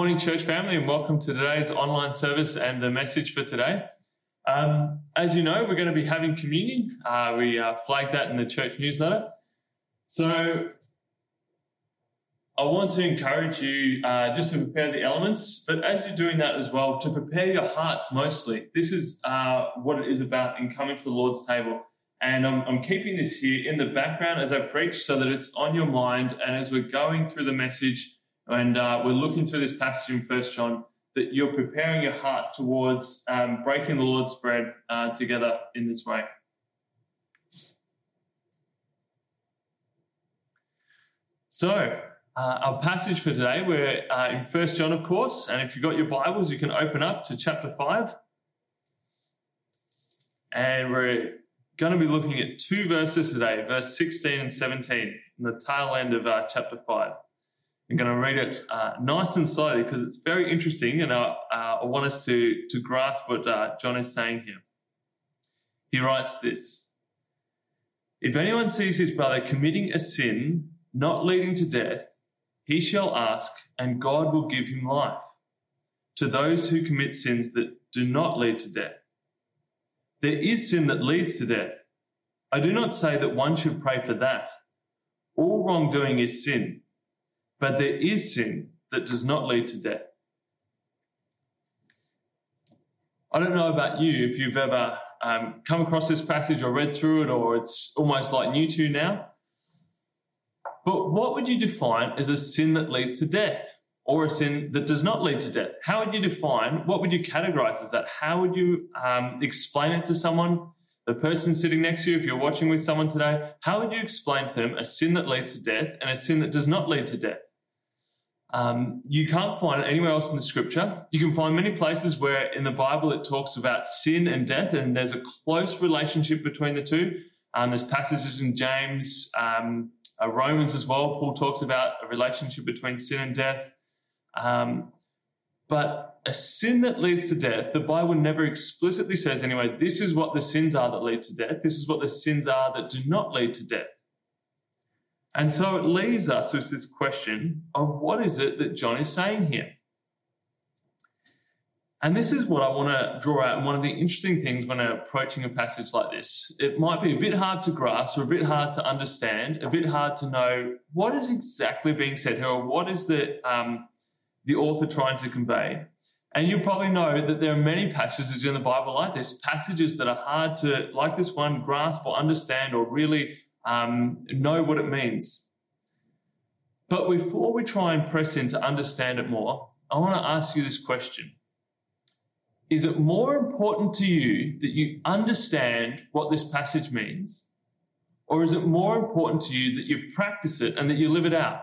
Morning, church family, and welcome to today's online service and the message for today. Um, as you know, we're going to be having communion. Uh, we uh, flagged that in the church newsletter. So I want to encourage you uh, just to prepare the elements, but as you're doing that as well, to prepare your hearts mostly. This is uh, what it is about in coming to the Lord's table. And I'm, I'm keeping this here in the background as I preach so that it's on your mind. And as we're going through the message, and uh, we're looking through this passage in First John that you're preparing your heart towards um, breaking the Lord's bread uh, together in this way. So, uh, our passage for today, we're uh, in First John, of course, and if you've got your Bibles, you can open up to chapter 5. And we're going to be looking at two verses today, verse 16 and 17, in the tail end of uh, chapter 5. I'm going to read it uh, nice and slowly because it's very interesting, and I, uh, I, want us to, to grasp what uh, John is saying here. He writes this If anyone sees his brother committing a sin not leading to death, he shall ask, and God will give him life. To those who commit sins that do not lead to death, there is sin that leads to death. I do not say that one should pray for that. All wrongdoing is sin but there is sin that does not lead to death. I don't know about you if you've ever um, come across this passage or read through it, or it's almost like new to you now. But what would you define as a sin that leads to death or a sin that does not lead to death? How would you define, what would you categorize as that? How would you um, explain it to someone? The person sitting next to you, if you're watching with someone today, how would you explain to them a sin that leads to death and a sin that does not lead to death? Um, you can't find it anywhere else in the scripture. You can find many places where in the Bible it talks about sin and death, and there's a close relationship between the two. Um, there's passages in James, um, uh, Romans as well. Paul talks about a relationship between sin and death. Um, but a sin that leads to death, the Bible never explicitly says, anyway, this is what the sins are that lead to death. This is what the sins are that do not lead to death. And so it leaves us with this question of what is it that John is saying here? And this is what I want to draw out. And one of the interesting things when approaching a passage like this, it might be a bit hard to grasp or a bit hard to understand, a bit hard to know what is exactly being said here or what is the, um, the author trying to convey. And you probably know that there are many passages in the Bible like this, passages that are hard to, like this one, grasp or understand or really um, know what it means. But before we try and press in to understand it more, I want to ask you this question Is it more important to you that you understand what this passage means? Or is it more important to you that you practice it and that you live it out?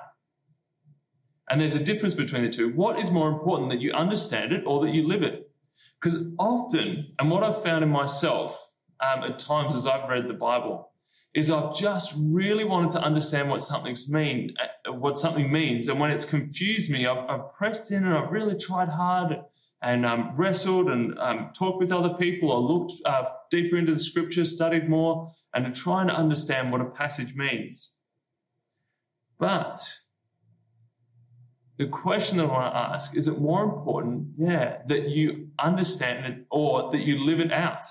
And there's a difference between the two. What is more important, that you understand it or that you live it? Because often, and what I've found in myself um, at times as I've read the Bible, is I've just really wanted to understand what something's mean, uh, what something means, and when it's confused me, I've, I've pressed in and I've really tried hard and um, wrestled and um, talked with other people or looked uh, deeper into the scriptures, studied more, and to try and understand what a passage means. But the question that I want to ask is it more important, yeah, that you understand it or that you live it out?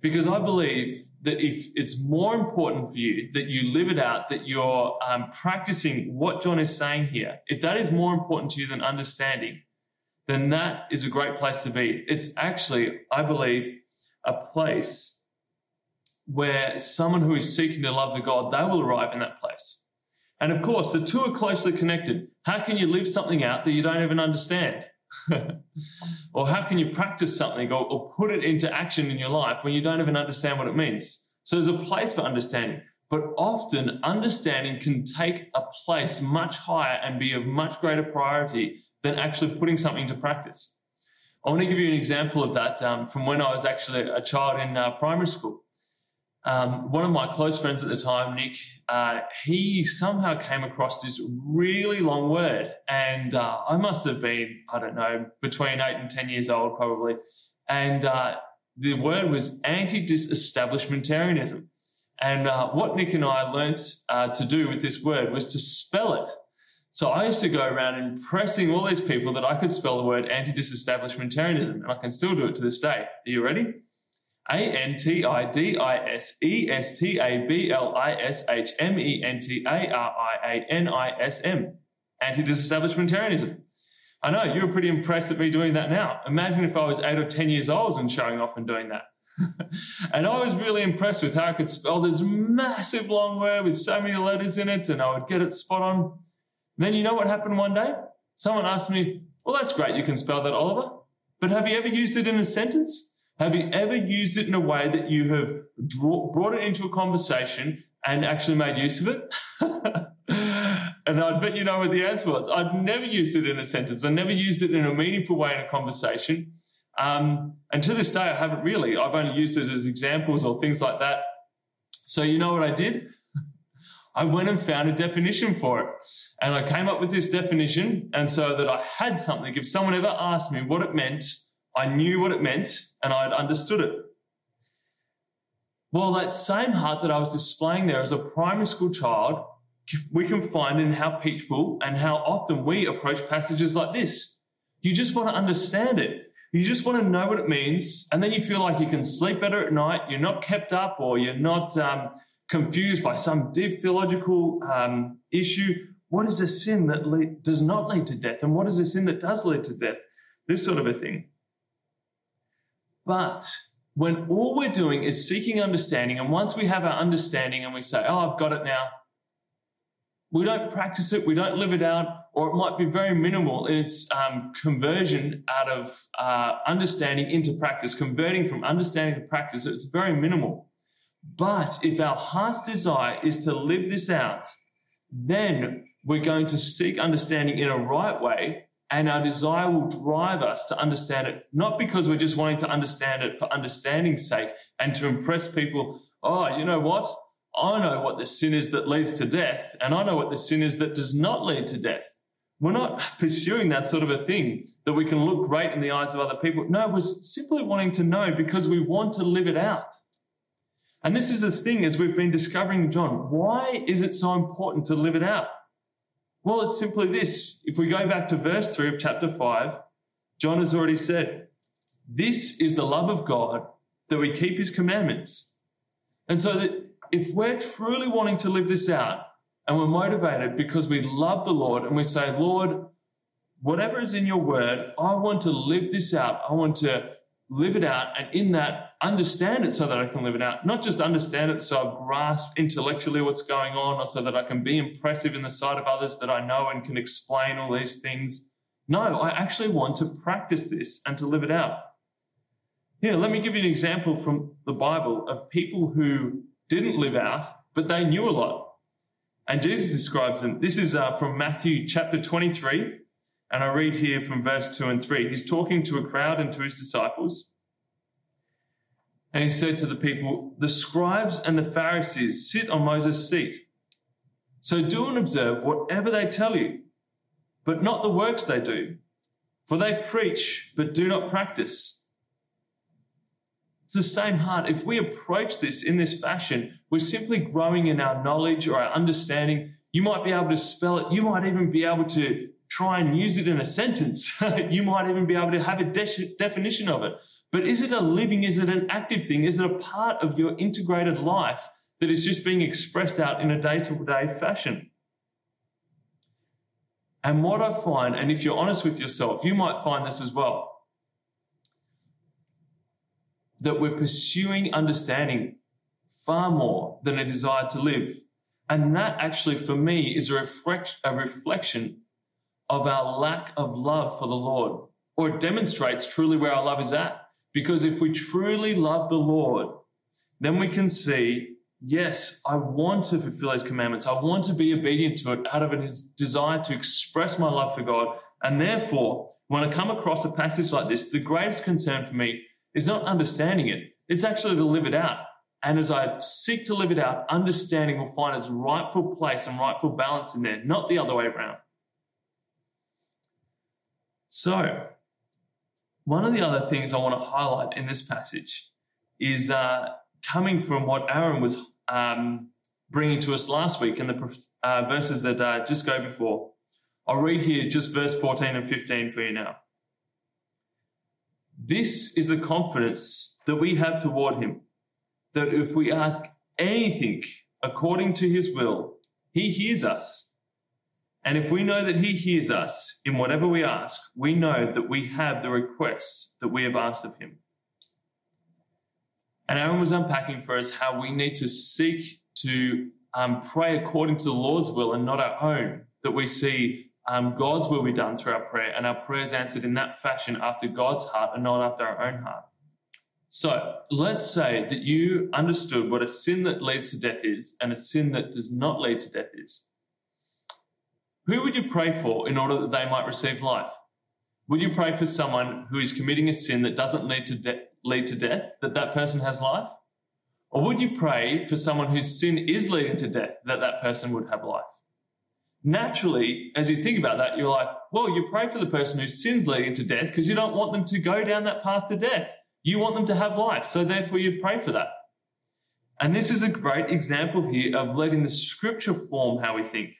Because I believe that if it's more important for you that you live it out, that you're um, practicing what John is saying here, if that is more important to you than understanding, then that is a great place to be. It's actually, I believe, a place where someone who is seeking to love the God, they will arrive in that place. And of course, the two are closely connected. How can you live something out that you don't even understand? or how can you practice something or, or put it into action in your life when you don't even understand what it means? So there's a place for understanding. But often, understanding can take a place much higher and be of much greater priority than actually putting something to practice. I want to give you an example of that um, from when I was actually a child in uh, primary school. Um, one of my close friends at the time, Nick, uh, he somehow came across this really long word. And uh, I must have been, I don't know, between eight and 10 years old, probably. And uh, the word was anti disestablishmentarianism. And uh, what Nick and I learnt uh, to do with this word was to spell it. So I used to go around impressing all these people that I could spell the word anti-disestablishmentarianism, and I can still do it to this day. Are you ready? A N T I D I S E S T A B L I S H M E N T A R I A N I S M. Anti-disestablishmentarianism. I know you were pretty impressed at me doing that now. Imagine if I was eight or 10 years old and showing off and doing that. and I was really impressed with how I could spell this massive long word with so many letters in it, and I would get it spot on. then you know what happened one day? Someone asked me, Well, that's great, you can spell that, Oliver. But have you ever used it in a sentence? Have you ever used it in a way that you have draw, brought it into a conversation and actually made use of it? and I'd bet you know what the answer was. I'd never used it in a sentence. I never used it in a meaningful way in a conversation. Um, and to this day, I haven't really. I've only used it as examples or things like that. So, you know what I did? I went and found a definition for it. And I came up with this definition. And so that I had something, if someone ever asked me what it meant, I knew what it meant and I'd understood it. Well, that same heart that I was displaying there as a primary school child, we can find in how people and how often we approach passages like this. You just want to understand it. You just want to know what it means, and then you feel like you can sleep better at night. You're not kept up, or you're not um, confused by some deep theological um, issue. What is a sin that lead, does not lead to death, and what is a sin that does lead to death? This sort of a thing. But when all we're doing is seeking understanding, and once we have our understanding and we say, Oh, I've got it now, we don't practice it, we don't live it out, or it might be very minimal in its um, conversion out of uh, understanding into practice, converting from understanding to practice, it's very minimal. But if our heart's desire is to live this out, then we're going to seek understanding in a right way, and our desire will drive us to understand it, not because we're just wanting to understand it for understanding's sake and to impress people. Oh, you know what? I know what the sin is that leads to death, and I know what the sin is that does not lead to death. We're not pursuing that sort of a thing that we can look great in the eyes of other people. No, we're simply wanting to know because we want to live it out. And this is the thing as we've been discovering John. Why is it so important to live it out? Well, it's simply this. If we go back to verse 3 of chapter 5, John has already said, This is the love of God, that we keep his commandments. And so that if we're truly wanting to live this out and we're motivated because we love the Lord and we say, Lord, whatever is in your word, I want to live this out. I want to live it out and in that understand it so that I can live it out. Not just understand it so I've grasped intellectually what's going on or so that I can be impressive in the sight of others that I know and can explain all these things. No, I actually want to practice this and to live it out. Here, let me give you an example from the Bible of people who didn't live out, but they knew a lot. And Jesus describes them. This is uh, from Matthew chapter 23. And I read here from verse 2 and 3. He's talking to a crowd and to his disciples. And he said to the people, The scribes and the Pharisees sit on Moses' seat. So do and observe whatever they tell you, but not the works they do. For they preach, but do not practice. It's the same heart. If we approach this in this fashion, we're simply growing in our knowledge or our understanding. You might be able to spell it. You might even be able to try and use it in a sentence. you might even be able to have a de- definition of it. But is it a living, is it an active thing? Is it a part of your integrated life that is just being expressed out in a day to day fashion? And what I find, and if you're honest with yourself, you might find this as well that we're pursuing understanding far more than a desire to live. And that actually, for me, is a, reflect, a reflection of our lack of love for the Lord, or it demonstrates truly where our love is at. Because if we truly love the Lord, then we can see, yes, I want to fulfill His commandments. I want to be obedient to it out of a desire to express my love for God. And therefore, when I come across a passage like this, the greatest concern for me is not understanding it, it's actually to live it out. And as I seek to live it out, understanding will find its rightful place and rightful balance in there, not the other way around. So, one of the other things I want to highlight in this passage is uh, coming from what Aaron was um, bringing to us last week in the uh, verses that uh, just go before. I'll read here just verse 14 and 15 for you now. This is the confidence that we have toward him, that if we ask anything according to his will, he hears us. And if we know that he hears us in whatever we ask, we know that we have the requests that we have asked of him. And Aaron was unpacking for us how we need to seek to um, pray according to the Lord's will and not our own, that we see um, God's will be done through our prayer and our prayers answered in that fashion after God's heart and not after our own heart. So let's say that you understood what a sin that leads to death is and a sin that does not lead to death is. Who would you pray for in order that they might receive life? Would you pray for someone who is committing a sin that doesn't lead to, de- lead to death, that that person has life? Or would you pray for someone whose sin is leading to death, that that person would have life? Naturally, as you think about that, you're like, well, you pray for the person whose sin's leading to death because you don't want them to go down that path to death. You want them to have life. So therefore, you pray for that. And this is a great example here of letting the scripture form how we think.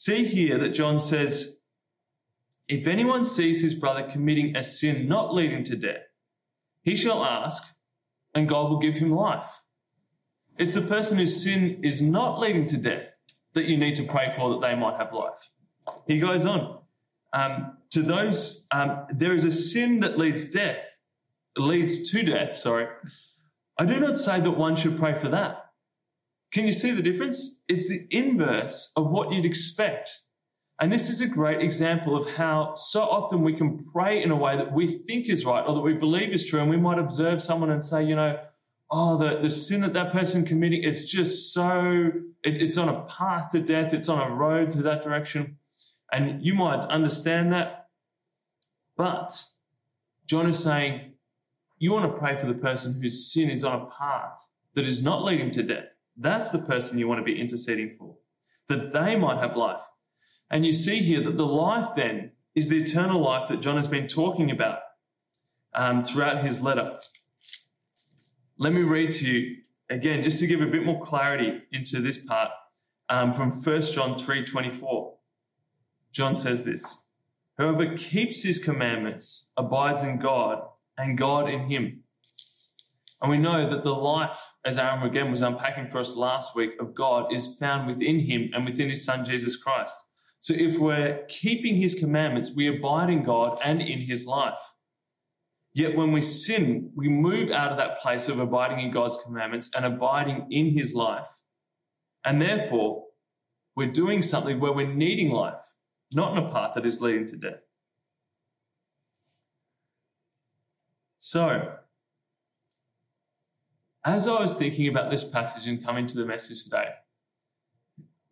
See here that John says, if anyone sees his brother committing a sin not leading to death, he shall ask, and God will give him life. It's the person whose sin is not leading to death that you need to pray for that they might have life. He goes on. Um, to those, um, there is a sin that leads death, leads to death, sorry. I do not say that one should pray for that. Can you see the difference? It's the inverse of what you'd expect. And this is a great example of how so often we can pray in a way that we think is right or that we believe is true. And we might observe someone and say, you know, oh, the, the sin that that person committing, it's just so, it, it's on a path to death, it's on a road to that direction. And you might understand that. But John is saying, you want to pray for the person whose sin is on a path that is not leading to death. That's the person you want to be interceding for, that they might have life. And you see here that the life then is the eternal life that John has been talking about um, throughout his letter. Let me read to you again, just to give a bit more clarity into this part um, from 1 John 3:24. John says this: Whoever keeps his commandments abides in God, and God in him. And we know that the life, as Aaron again was unpacking for us last week, of God is found within him and within his Son Jesus Christ. So if we're keeping his commandments, we abide in God and in his life. Yet when we sin, we move out of that place of abiding in God's commandments and abiding in his life. And therefore, we're doing something where we're needing life, not in a path that is leading to death. So, as I was thinking about this passage and coming to the message today,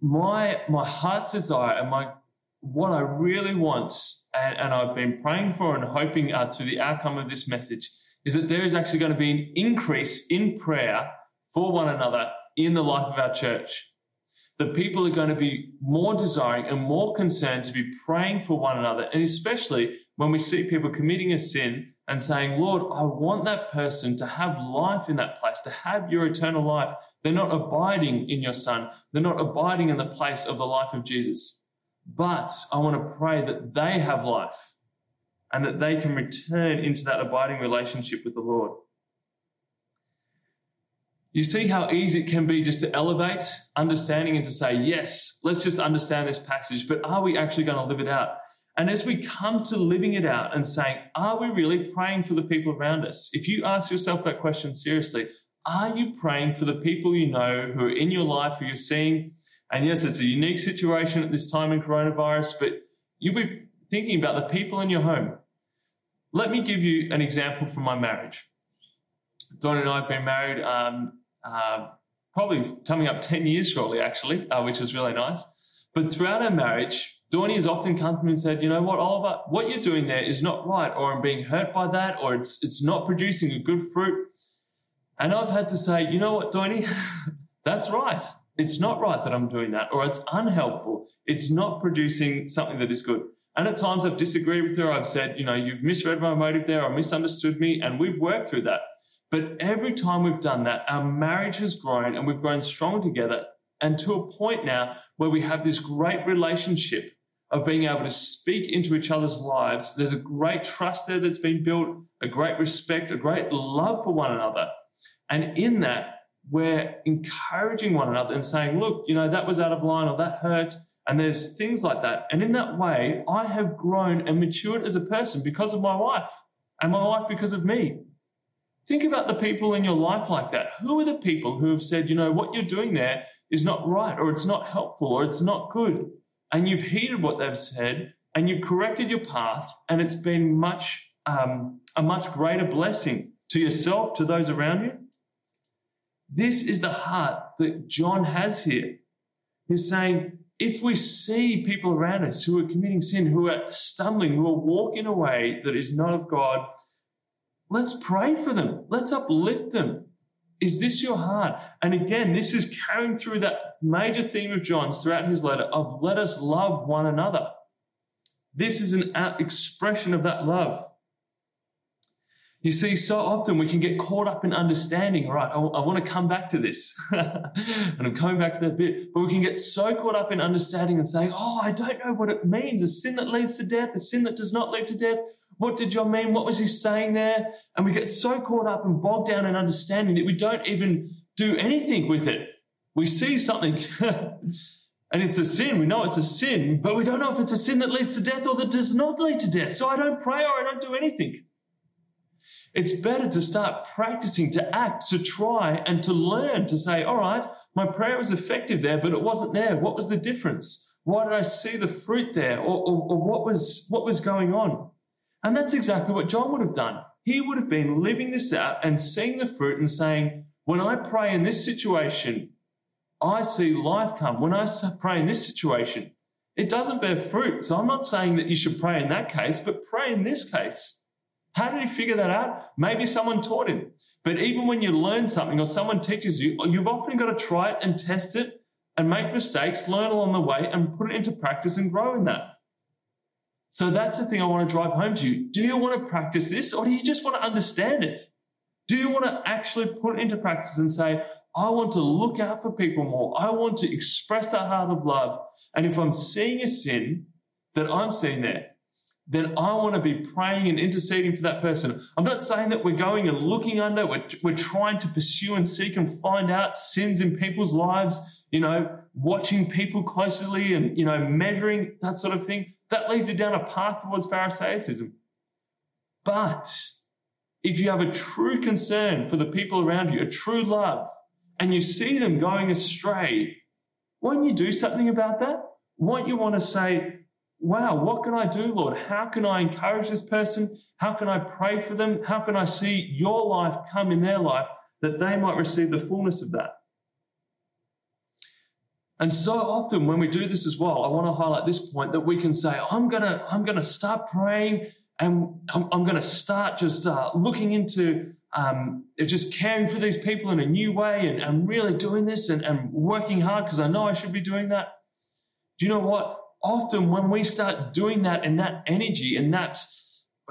my my heart's desire and my what I really want, and, and I've been praying for and hoping uh, through the outcome of this message, is that there is actually going to be an increase in prayer for one another in the life of our church. That people are going to be more desiring and more concerned to be praying for one another, and especially when we see people committing a sin and saying, Lord, I want that person to have life in that place, to have your eternal life. They're not abiding in your Son, they're not abiding in the place of the life of Jesus. But I want to pray that they have life and that they can return into that abiding relationship with the Lord. You see how easy it can be just to elevate understanding and to say, yes, let's just understand this passage, but are we actually going to live it out? And as we come to living it out and saying, are we really praying for the people around us? If you ask yourself that question seriously, are you praying for the people you know who are in your life, who you're seeing? And yes, it's a unique situation at this time in coronavirus, but you'll be thinking about the people in your home. Let me give you an example from my marriage. Dawn and I have been married um, uh, probably coming up 10 years shortly, actually, uh, which is really nice. But throughout our marriage, Has often come to me and said, you know what, Oliver, what you're doing there is not right, or I'm being hurt by that, or it's it's not producing a good fruit. And I've had to say, you know what, Dawny, that's right. It's not right that I'm doing that, or it's unhelpful. It's not producing something that is good. And at times I've disagreed with her. I've said, you know, you've misread my motive there or misunderstood me, and we've worked through that. But every time we've done that, our marriage has grown and we've grown strong together and to a point now where we have this great relationship of being able to speak into each other's lives. There's a great trust there that's been built, a great respect, a great love for one another. And in that, we're encouraging one another and saying, look, you know, that was out of line or that hurt. And there's things like that. And in that way, I have grown and matured as a person because of my wife and my wife because of me. Think about the people in your life like that. Who are the people who have said, you know, what you're doing there is not right, or it's not helpful, or it's not good? And you've heeded what they've said, and you've corrected your path, and it's been much um, a much greater blessing to yourself, to those around you. This is the heart that John has here. He's saying, if we see people around us who are committing sin, who are stumbling, who are walking away that is not of God, Let's pray for them. Let's uplift them. Is this your heart? And again, this is carrying through that major theme of John's throughout his letter of let us love one another. This is an expression of that love. You see, so often we can get caught up in understanding, right? I, I want to come back to this. and I'm coming back to that bit. But we can get so caught up in understanding and saying, oh, I don't know what it means. A sin that leads to death, a sin that does not lead to death. What did John mean? What was he saying there? And we get so caught up and bogged down in understanding that we don't even do anything with it. We see something and it's a sin. We know it's a sin, but we don't know if it's a sin that leads to death or that does not lead to death. So I don't pray or I don't do anything. It's better to start practicing, to act, to try, and to learn to say, all right, my prayer was effective there, but it wasn't there. What was the difference? Why did I see the fruit there? Or, or, or what, was, what was going on? And that's exactly what John would have done. He would have been living this out and seeing the fruit and saying, when I pray in this situation, I see life come. When I pray in this situation, it doesn't bear fruit. So I'm not saying that you should pray in that case, but pray in this case. How did he figure that out? Maybe someone taught him. But even when you learn something or someone teaches you, you've often got to try it and test it and make mistakes, learn along the way, and put it into practice and grow in that. So that's the thing I want to drive home to you. Do you want to practice this or do you just want to understand it? Do you want to actually put it into practice and say, I want to look out for people more. I want to express that heart of love. And if I'm seeing a sin that I'm seeing there, then I want to be praying and interceding for that person. I'm not saying that we're going and looking under, we're, we're trying to pursue and seek and find out sins in people's lives, you know, watching people closely and, you know, measuring that sort of thing. That leads you down a path towards Pharisaism. But if you have a true concern for the people around you, a true love, and you see them going astray, won't you do something about that? Won't you want to say, wow, what can I do, Lord? How can I encourage this person? How can I pray for them? How can I see your life come in their life that they might receive the fullness of that? And so often when we do this as well, I want to highlight this point that we can say, I'm going to, I'm going to start praying and I'm, I'm going to start just uh, looking into um, just caring for these people in a new way and, and really doing this and, and working hard because I know I should be doing that. Do you know what? Often when we start doing that and that energy and that,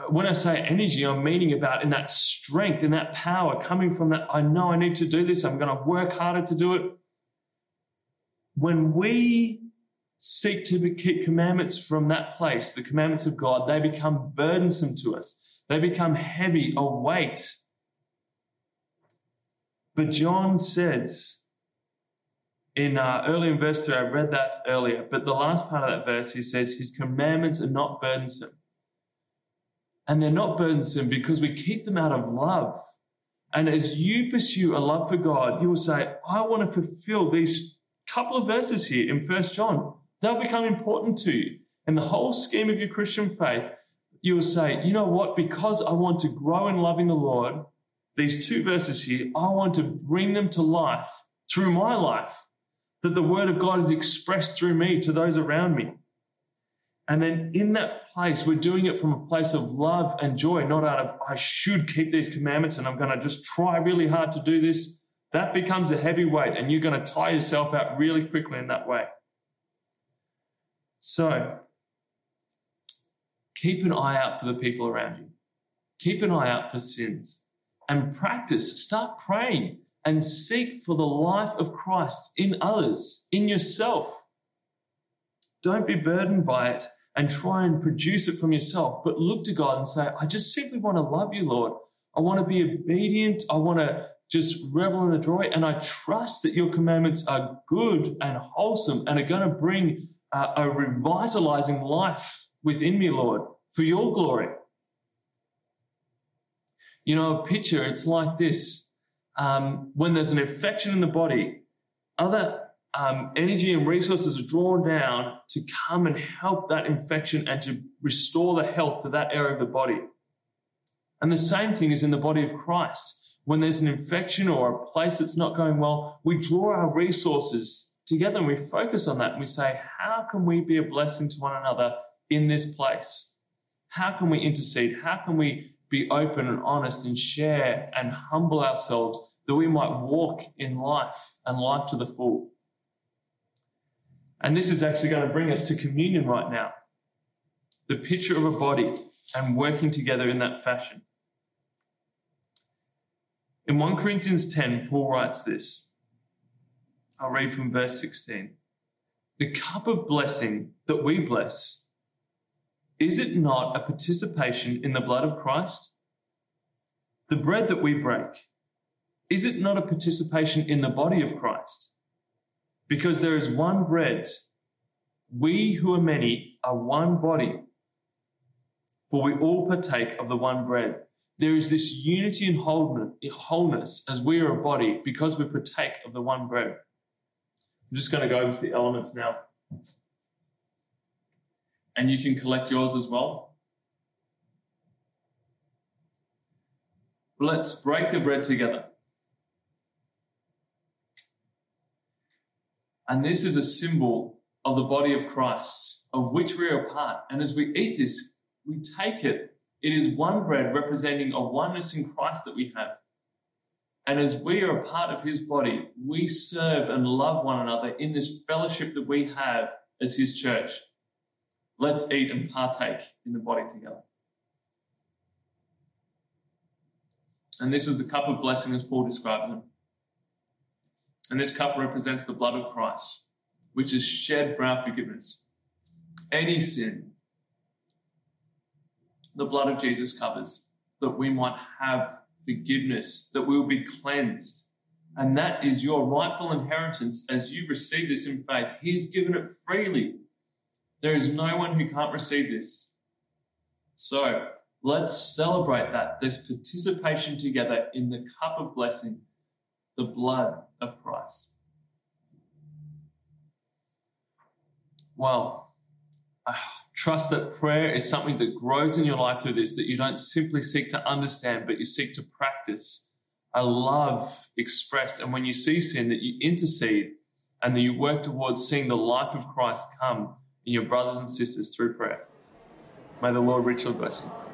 when I say energy, I'm meaning about in that strength and that power coming from that, I know I need to do this. I'm going to work harder to do it when we seek to keep commandments from that place, the commandments of God, they become burdensome to us. They become heavy, a weight. But John says, in uh, early in verse 3, I read that earlier, but the last part of that verse, he says, His commandments are not burdensome. And they're not burdensome because we keep them out of love. And as you pursue a love for God, you will say, I want to fulfill these couple of verses here in First John, they'll become important to you. In the whole scheme of your Christian faith, you will say, you know what? Because I want to grow in loving the Lord, these two verses here, I want to bring them to life through my life, that the word of God is expressed through me to those around me. And then in that place, we're doing it from a place of love and joy, not out of, I should keep these commandments and I'm going to just try really hard to do this. That becomes a heavy weight, and you're going to tie yourself out really quickly in that way. So, keep an eye out for the people around you. Keep an eye out for sins and practice. Start praying and seek for the life of Christ in others, in yourself. Don't be burdened by it and try and produce it from yourself, but look to God and say, I just simply want to love you, Lord. I want to be obedient. I want to just revel in the joy. And I trust that your commandments are good and wholesome and are going to bring uh, a revitalizing life within me, Lord, for your glory. You know, a picture, it's like this. Um, when there's an infection in the body, other um, energy and resources are drawn down to come and help that infection and to restore the health to that area of the body. And the same thing is in the body of Christ. When there's an infection or a place that's not going well, we draw our resources together and we focus on that and we say, how can we be a blessing to one another in this place? How can we intercede? How can we be open and honest and share and humble ourselves that we might walk in life and life to the full? And this is actually going to bring us to communion right now. The picture of a body and working together in that fashion. In 1 Corinthians 10, Paul writes this. I'll read from verse 16. The cup of blessing that we bless, is it not a participation in the blood of Christ? The bread that we break, is it not a participation in the body of Christ? Because there is one bread, we who are many are one body, for we all partake of the one bread. There is this unity and wholeness as we are a body because we partake of the one bread. I'm just going to go into the elements now. And you can collect yours as well. Let's break the bread together. And this is a symbol of the body of Christ, of which we are a part. And as we eat this, we take it. It is one bread representing a oneness in Christ that we have. And as we are a part of his body, we serve and love one another in this fellowship that we have as his church. Let's eat and partake in the body together. And this is the cup of blessing as Paul describes it. And this cup represents the blood of Christ, which is shed for our forgiveness. Any sin, the blood of Jesus covers that we might have forgiveness, that we will be cleansed. And that is your rightful inheritance as you receive this in faith. He's given it freely. There is no one who can't receive this. So let's celebrate that, this participation together in the cup of blessing, the blood of Christ. Well, I trust that prayer is something that grows in your life through this, that you don't simply seek to understand, but you seek to practice a love expressed. And when you see sin, that you intercede and that you work towards seeing the life of Christ come in your brothers and sisters through prayer. May the Lord richly bless you.